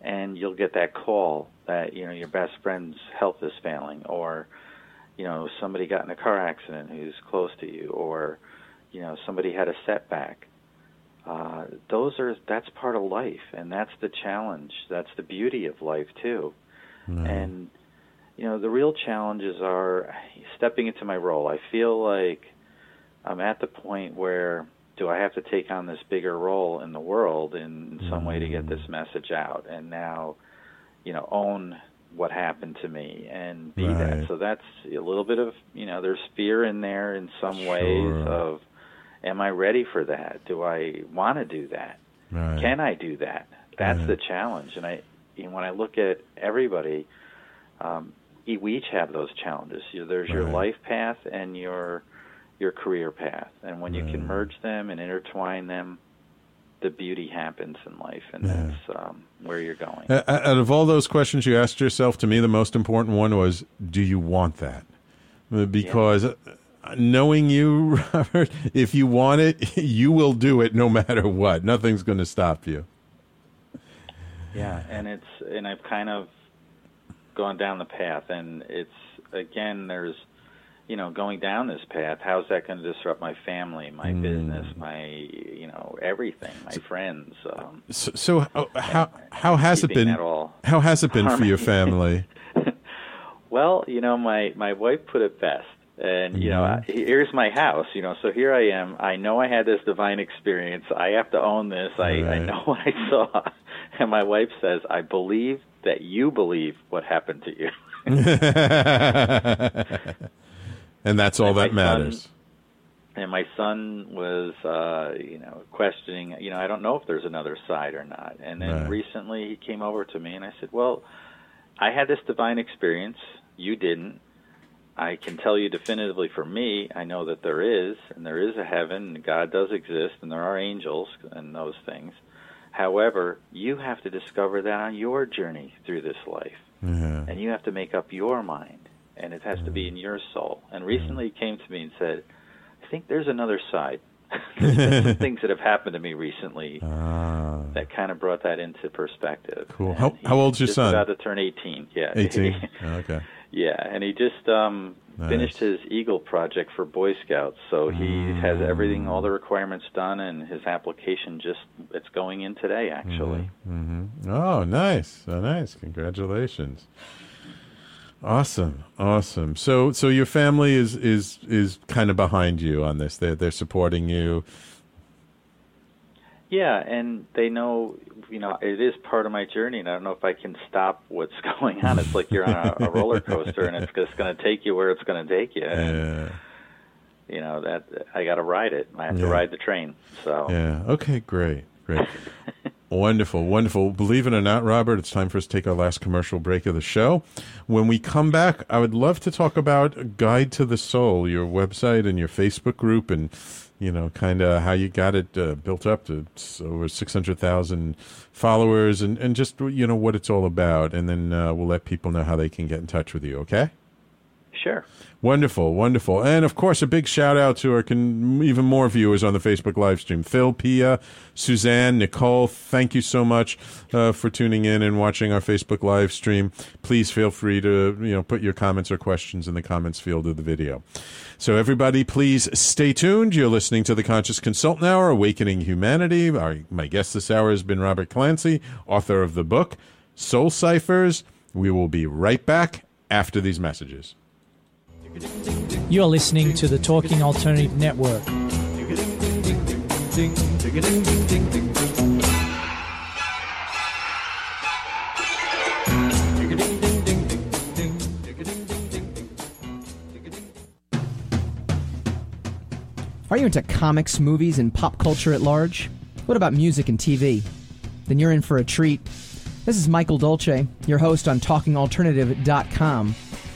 and you'll get that call that you know your best friend's health is failing or you know somebody got in a car accident who's close to you or you know somebody had a setback. Uh those are that's part of life and that's the challenge. That's the beauty of life too. And you know the real challenges are stepping into my role. I feel like i'm at the point where do i have to take on this bigger role in the world in some way to get this message out and now you know own what happened to me and be Right. that so that's a little bit of you know there's fear in there in some ways of am i ready for that do i want to do that Right. can I do that? That's Right. the challenge. And I, you know, when I look at everybody, um, we each have those challenges. You, there's your life path and your your career path, and when you can merge them and intertwine them, the beauty happens in life, and Yeah. that's um, where you're going. Out of all those questions you asked yourself, to me, the most important one was, "Do you want that?" Uh, Because uh, knowing you, Robert, if you want it, you will do it no matter what. Nothing's going to stop you. Yeah, and it's and I've kind of gone down the path, and it's again there's you know going down this path. How's that going to disrupt my family, my Mm. business, my you know everything, my friends? Um, So, so how, how how has it been? all How has it been for your family? well, you know my my wife put it best. And you know, Mhm. I- here's my house. You know, so here I am. I know I had this divine experience. I have to own this. I, I know what I saw. And my wife says, "I believe that you believe what happened to you." and that's all And that matters. son- and my son was, uh, you know, questioning. You know, I don't know if there's another side or not. And then Right. recently he came over to me and I said, "Well, I had this divine experience. You didn't. I can tell you definitively for me, I know that there is, and there is a heaven, and God does exist, and there are angels and those things. However, you have to discover that on your journey through this life Yeah. and you have to make up your mind and it has to be in your soul and recently he came to me and said i think there's another side there's some things that have happened to me recently Ah, that kind of brought that into perspective Cool. How- how old's your son? about to turn 18 yeah 18. Okay. yeah and he just um Nice. finished his eagle project for boy scouts so he has everything all the requirements done and his application just it's going in today actually hmm Oh, nice. Oh, nice. Congratulations. Awesome. Awesome. So so your family is is is kind of behind you on this. They're they're supporting you. Yeah, and they know, you know, it is part of my journey, and I don't know if I can stop what's going on. It's like you're on a, a roller coaster, and it's just going to take you where it's going to take you. And, Yeah. you know that I got to ride it. I have Yeah. to ride the train. So Yeah. Okay, great. Great. wonderful. Wonderful. Believe it or not, Robert, it's time for us to take our last commercial break of the show. When we come back, I would love to talk about Guide to the Soul, your website and your Facebook group and you know, kind of how you got it uh, built up to over 600,000 followers and, and just, you know, what it's all about. And then uh, we'll let people know how they can get in touch with you, okay? Sure. Wonderful, wonderful. And of course, a big shout out to our con- even more viewers on the Facebook live stream Phil, Pia, Suzanne, Nicole. Thank you so much uh, for tuning in and watching our Facebook live stream. Please feel free to you know put your comments or questions in the comments field of the video. So, everybody, please stay tuned. You're listening to the Conscious Consultant Hour, Awakening Humanity. Our, my guest this hour has been Robert Clancy, author of the book Soul Cyphers. We will be right back after these messages. You're listening to the Talking Alternative Network. Are you into comics, movies, and pop culture at large? What about music and TV? Then you're in for a treat. This is Michael Dolce, your host on TalkingAlternative.com.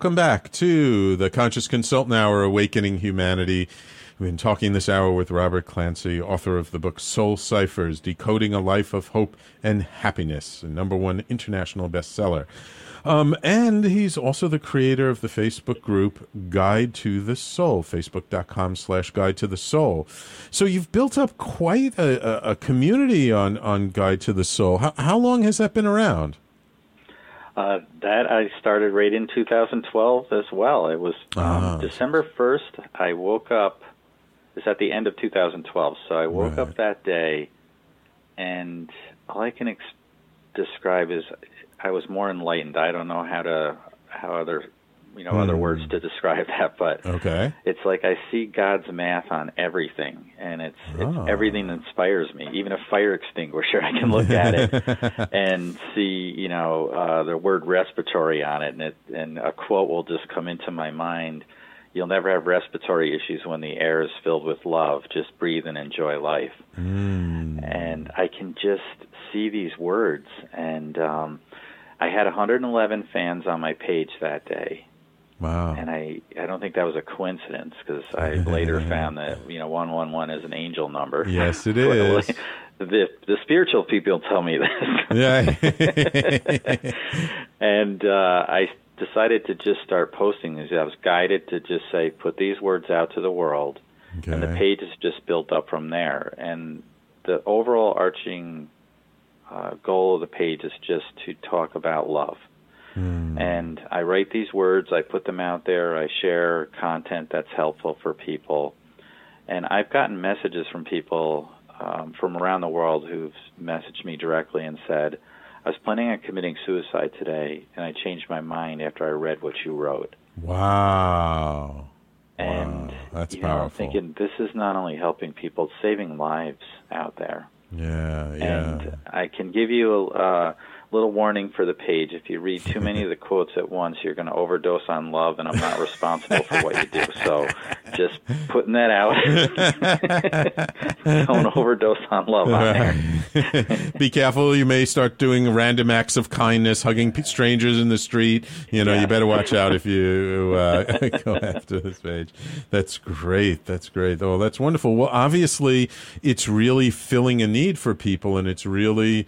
welcome back to the Conscious Consultant Hour Awakening Humanity. We've been talking this hour with Robert Clancy, author of the book Soul Cyphers Decoding a Life of Hope and Happiness, a number one international bestseller. Um, and he's also the creator of the Facebook group Guide to the Soul, facebook.com slash Guide to the Soul. So you've built up quite a, a, a community on, on Guide to the Soul. How, how long has that been around? Uh, that I started right in 2012 as well. It was um, Ah. December 1st. I woke up. It's at the end of 2012. So I woke up that day, and all I can ex- describe is I was more enlightened. I don't know how to how other you know other Hmm. words to describe that, but Okay. it's like I see God's math on everything, and it's, it's Ah. everything inspires me. Even a fire extinguisher, I can look at it and see, you know, uh, the word respiratory on it, and it, and a quote will just come into my mind. You'll never have respiratory issues when the air is filled with love. Just breathe and enjoy life. And I can just see these words, and um, I had 111 fans on my page that day. Wow. And I, I don't think that was a coincidence because I later found that you know one one one is an angel number. Yes, it is. The the spiritual people tell me this. Yeah. and uh, I decided to just start posting these. I was guided to just say, put these words out to the world, and the Okay. page is just built up from there. And the overall arching uh, goal of the page is just to talk about love. And I write these words, I put them out there, I share content that's helpful for people. And I've gotten messages from people um, from around the world who've messaged me directly and said, I was planning on committing suicide today, and I changed my mind after I read what you wrote. Wow. And That's you know, I'm powerful. thinking this is not only helping people, it's saving lives out there. Yeah, yeah. And I can give you a uh, little warning for the page. If you read too many of the quotes at once, you're going to overdose on love, and I'm not responsible for what you do. So just putting that out. Don't overdose on love on. Be careful. You may start doing random acts of kindness, hugging strangers in the street. You know, you better watch out if you uh, go after this page. That's great. That's great. Oh, that's wonderful. Well, obviously, it's really filling a need for people, and it's really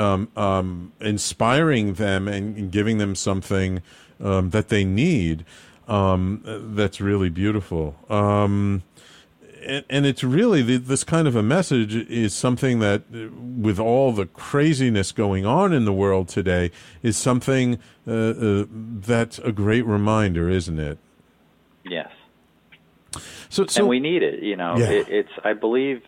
um, um, inspiring them and, giving them something um, that they need. Um, that's really beautiful. Um, and, and it's really the, this kind of a message is something that, with all the craziness going on in the world today, is something uh, uh, that's a great reminder, isn't it? Yes. So, so and we need it. You know, Yeah. it, it's I believe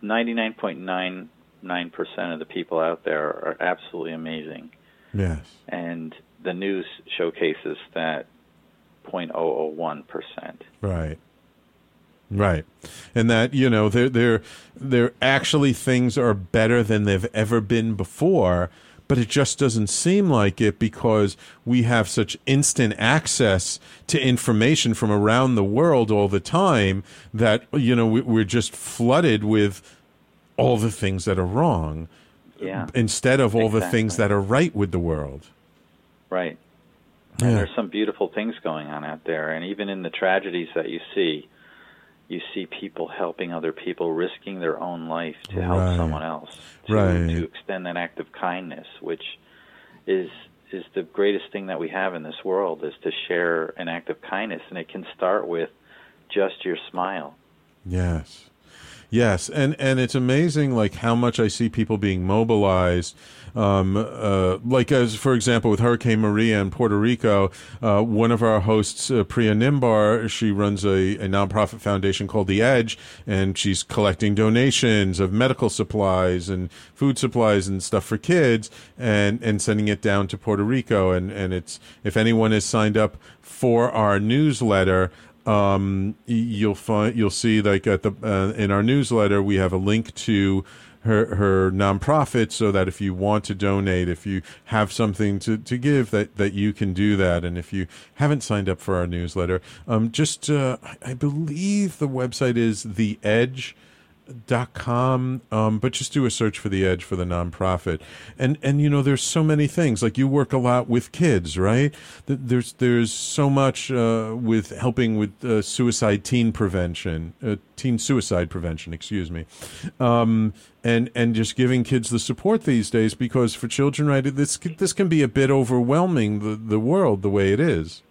ninety nine point nine nine percent of the people out there are absolutely amazing, yes, and the news showcases that 0.001 percent. right, right, and that you know, they're they're they're actually things are better than they've ever been before. But it just doesn't seem like it because we have such instant access to information from around the world all the time that you know we- we're just flooded with all the things that are wrong. Yeah. instead of all the things that are right with the world. Right. Yeah. And there's some beautiful things going on out there. And even in the tragedies that you see, you see people helping other people, risking their own life to help Right. someone else, to, Right. to extend that act of kindness, which is is the greatest thing that we have in this world is to share an act of kindness and it can start with just your smile. Yes. Yes, and and it's amazing like how much I see people being mobilized. Um, uh, like as for example with Hurricane Maria in Puerto Rico, uh, one of our hosts, uh, Priya Nimbar, she runs a, a nonprofit foundation called The Edge, and she's collecting donations of medical supplies and food supplies and stuff for kids, and and sending it down to Puerto Rico. And and it's if anyone is signed up for our newsletter um, you'll find you'll see like at the uh, in our newsletter we have a link to her her nonprofit so that if you want to donate if you have something to, to give that that you can do that. And if you haven't signed up for our newsletter um, just uh, I- I believe the website is the edge dot com um but just do a search for the edge for the nonprofit. And and you know there's so many things. Like you work a lot with kids right? There's there's so much uh with helping with uh, suicide teen prevention uh, teen suicide prevention excuse me. Um and and just giving kids the support these days because for children right this this can be a bit overwhelming the the world the way it is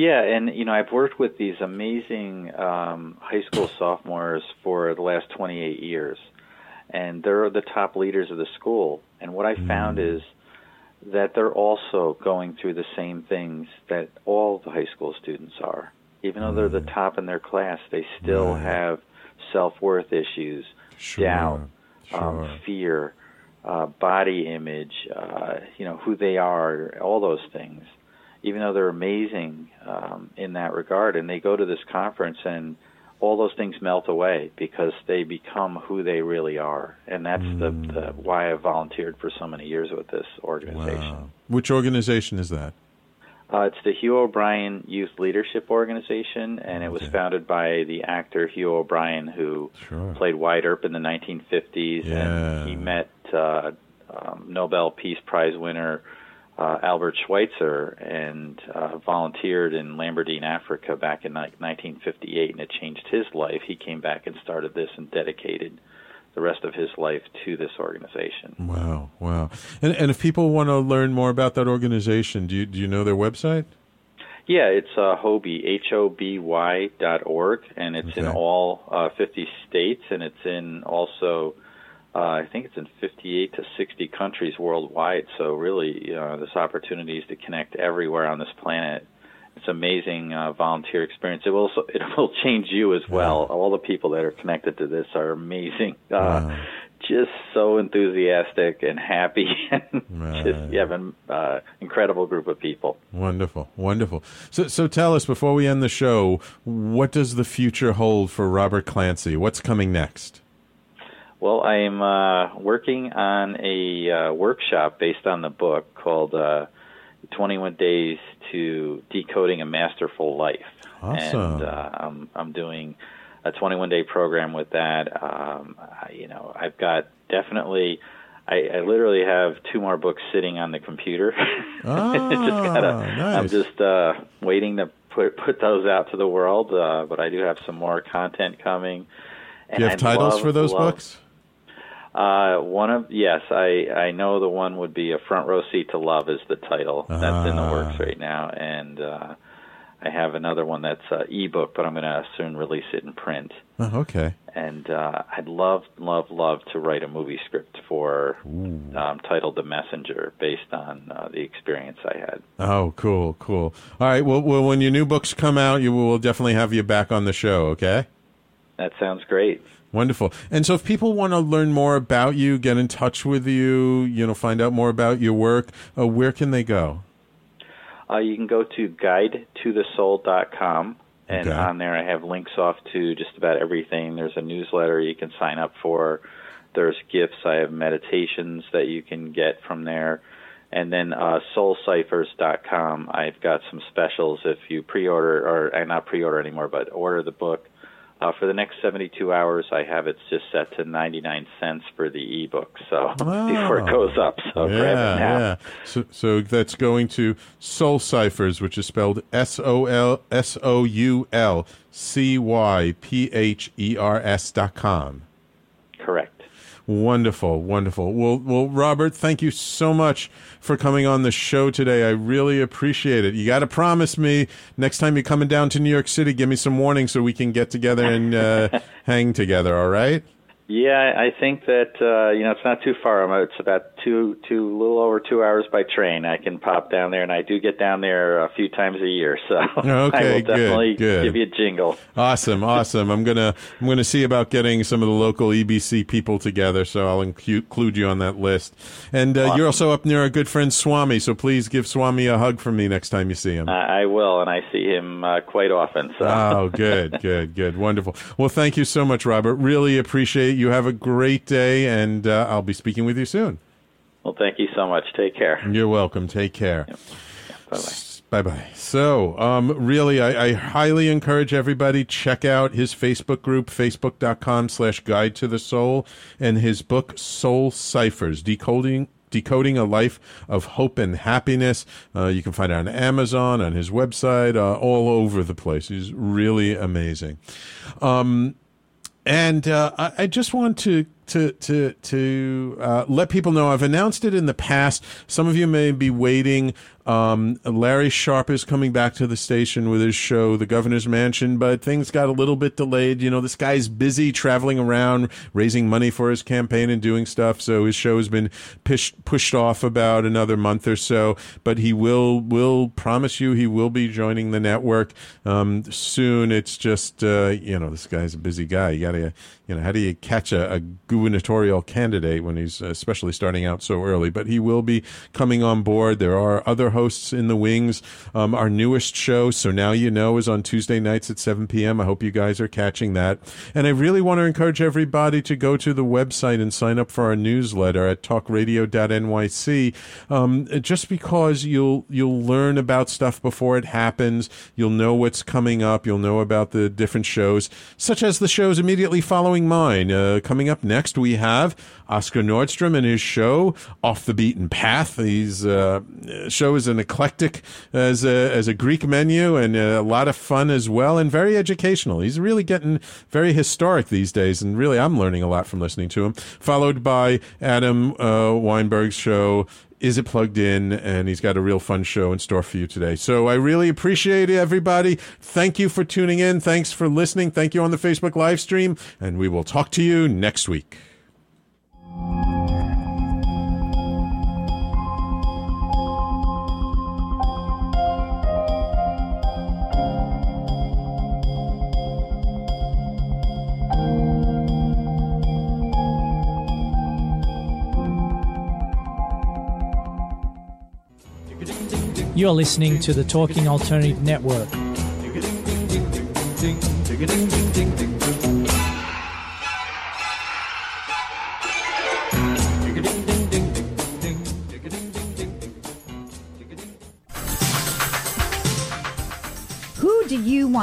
Yeah, and you know, I've worked with these amazing um, high school sophomores for the last 28 years, and they're the top leaders of the school. And what I found is that they're also going through the same things that all the high school students are. Even though they're the top in their class, they still Right. have self-worth issues, Sure, doubt, sure. um, fear, uh, body image, uh, you know, who they are, all those things. Even though they're amazing um, in that regard, and they go to this conference and all those things melt away because they become who they really are, and that's the, the why I volunteered for so many years with this organization. Wow. which organization is that Uh, it's the Hugh O'Brian Youth Leadership Organization, and it was founded by the actor Hugh O'Brian, who Sure. played Wyatt Earp in the 1950s, Yeah. and he met uh, um, Nobel Peace Prize winner uh, Albert Schweitzer and uh, volunteered in Lambaréné, Africa, back in like 1958, and it changed his life. He came back and started this and dedicated the rest of his life to this organization. Wow, wow. And and if people want to learn more about that organization, do you do you know their website? Yeah, it's uh, Hobby, H O B Y dot org, and it's in all uh, 50 states, and it's in also, uh, I think it's in 58 to 60 countries worldwide. So really, uh, this opportunity is to connect everywhere on this planet. It's amazing uh, volunteer experience. It will also, it will change you as well. All the people that are connected to this are amazing. Uh, Just so enthusiastic and happy, and just you have an uh, incredible group of people. Wonderful, wonderful. So so tell us before we end the show, what does the future hold for Robert Clancy? What's coming next? Well, I'm uh, working on a uh, workshop based on the book called uh, 21 Days to Decoding a Masterful Life. Awesome. And uh, I'm, I'm doing a 21 day program with that. Um, I, you know, I've got definitely. I, I literally have two more books sitting on the computer. Ah, just gotta, I'm just uh, waiting to put put those out to the world. Uh, but I do have some more content coming. Do you have titles love- for those love- books? Uh, one of yes, I I know the one would be a front row seat to love is the title. That's in the works Ah. right now, and uh, I have another one that's uh, ebook, but I'm going to soon release it in print. Oh, okay. And uh, I'd love, love, love to write a movie script for um, titled "The Messenger," based on uh, the experience I had. Oh, cool, cool. All right. Well, well, when your new books come out, you will definitely have you back on the show. Okay. That sounds great. Wonderful. And so, if people want to learn more about you, get in touch with you, you know, find out more about your work, uh, where can they go? Uh, you can go to guidetothesoul.com, and Okay. on there I have links off to just about everything. There's a newsletter you can sign up for. There's gifts. I have meditations that you can get from there. And then uh, soulcyphers.com, I've got some specials if you pre-order, or uh, not pre-order anymore, but order the book Uh, for the next 72 hours, I have it just set to 99 cents for the ebook. So before it goes up, so yeah, grab it now. yeah. So, so that's going to Soul Cyphers, which is spelled S O L S O U L C Y P H E R S dot com. Correct. Wonderful, wonderful. Well, well, Robert, thank you so much for coming on the show today. I really appreciate it. You got to promise me next time you're coming down to New York City, give me some warning so we can get together and uh, hang together. All right? Yeah, I think that uh, you know it's not too far. It's about two, two, little over two hours by train. I can pop down there, and I do get down there a few times a year. So I Okay, will good, definitely good. give you a jingle. Awesome, awesome. I'm gonna I'm gonna see about getting some of the local EBC people together, so I'll include you on that list. And uh, you're also up near our good friend Swami, so please give Swami a hug from me next time you see him. I, I will, and I see him uh, quite often. So Oh, good, good, good, wonderful. Well, thank you so much, Robert. Really appreciate. You. Have a great day, and uh, I'll be speaking with you soon. well, thank you so much. Take care. You're welcome. Take care. Bye bye. Bye bye. So, um, really, I, I highly encourage everybody check out his Facebook group, facebook.com slash guide to the soul, and his book, Soul Cyphers, Decoding Decoding a Life of Hope and Happiness. Uh, you can find it on Amazon, on his website, uh, all over the place. He's really amazing. Um, and uh, I, I just want to to to to uh, let people know I've announced it in the past. Some of you may be waiting. Um, Larry Sharpe is coming back to the station with his show, The Governor's Mansion, but things got a little bit delayed. You know, this guy's busy traveling around, raising money for his campaign and doing stuff. So his show has been pushed pushed off about another month or so. But he will will promise you he will be joining the network um, soon. It's just uh, you know this guy's a busy guy. You gotta you know how do you catch a, a gubernatorial candidate when he's especially starting out so early? But he will be coming on board. There are other hosts in the wings. Um, our newest show, so now you know, is on Tuesday nights at 7 p.m. I hope you guys are catching that. And I really want to encourage everybody to go to the website and sign up for our newsletter at talkradio.nyc. Um, just because you'll you'll learn about stuff before it happens. You'll know what's coming up. You'll know about the different shows, such as the shows immediately following mine. Uh, coming up next, we have Oscar Nordstrom and his show Off the Beaten Path. His uh, show is an eclectic as a, as a Greek menu and a lot of fun as well, and very educational. He's really getting very historic these days, and really I'm learning a lot from listening to him. Followed by Adam uh, Weinberg's show. Is it plugged in? And he's got a real fun show in store for you today. So I really appreciate it, everybody. Thank you for tuning in. Thanks for listening. Thank you on the Facebook live stream. And we will talk to you next week. You're listening to the Talking Alternative Network.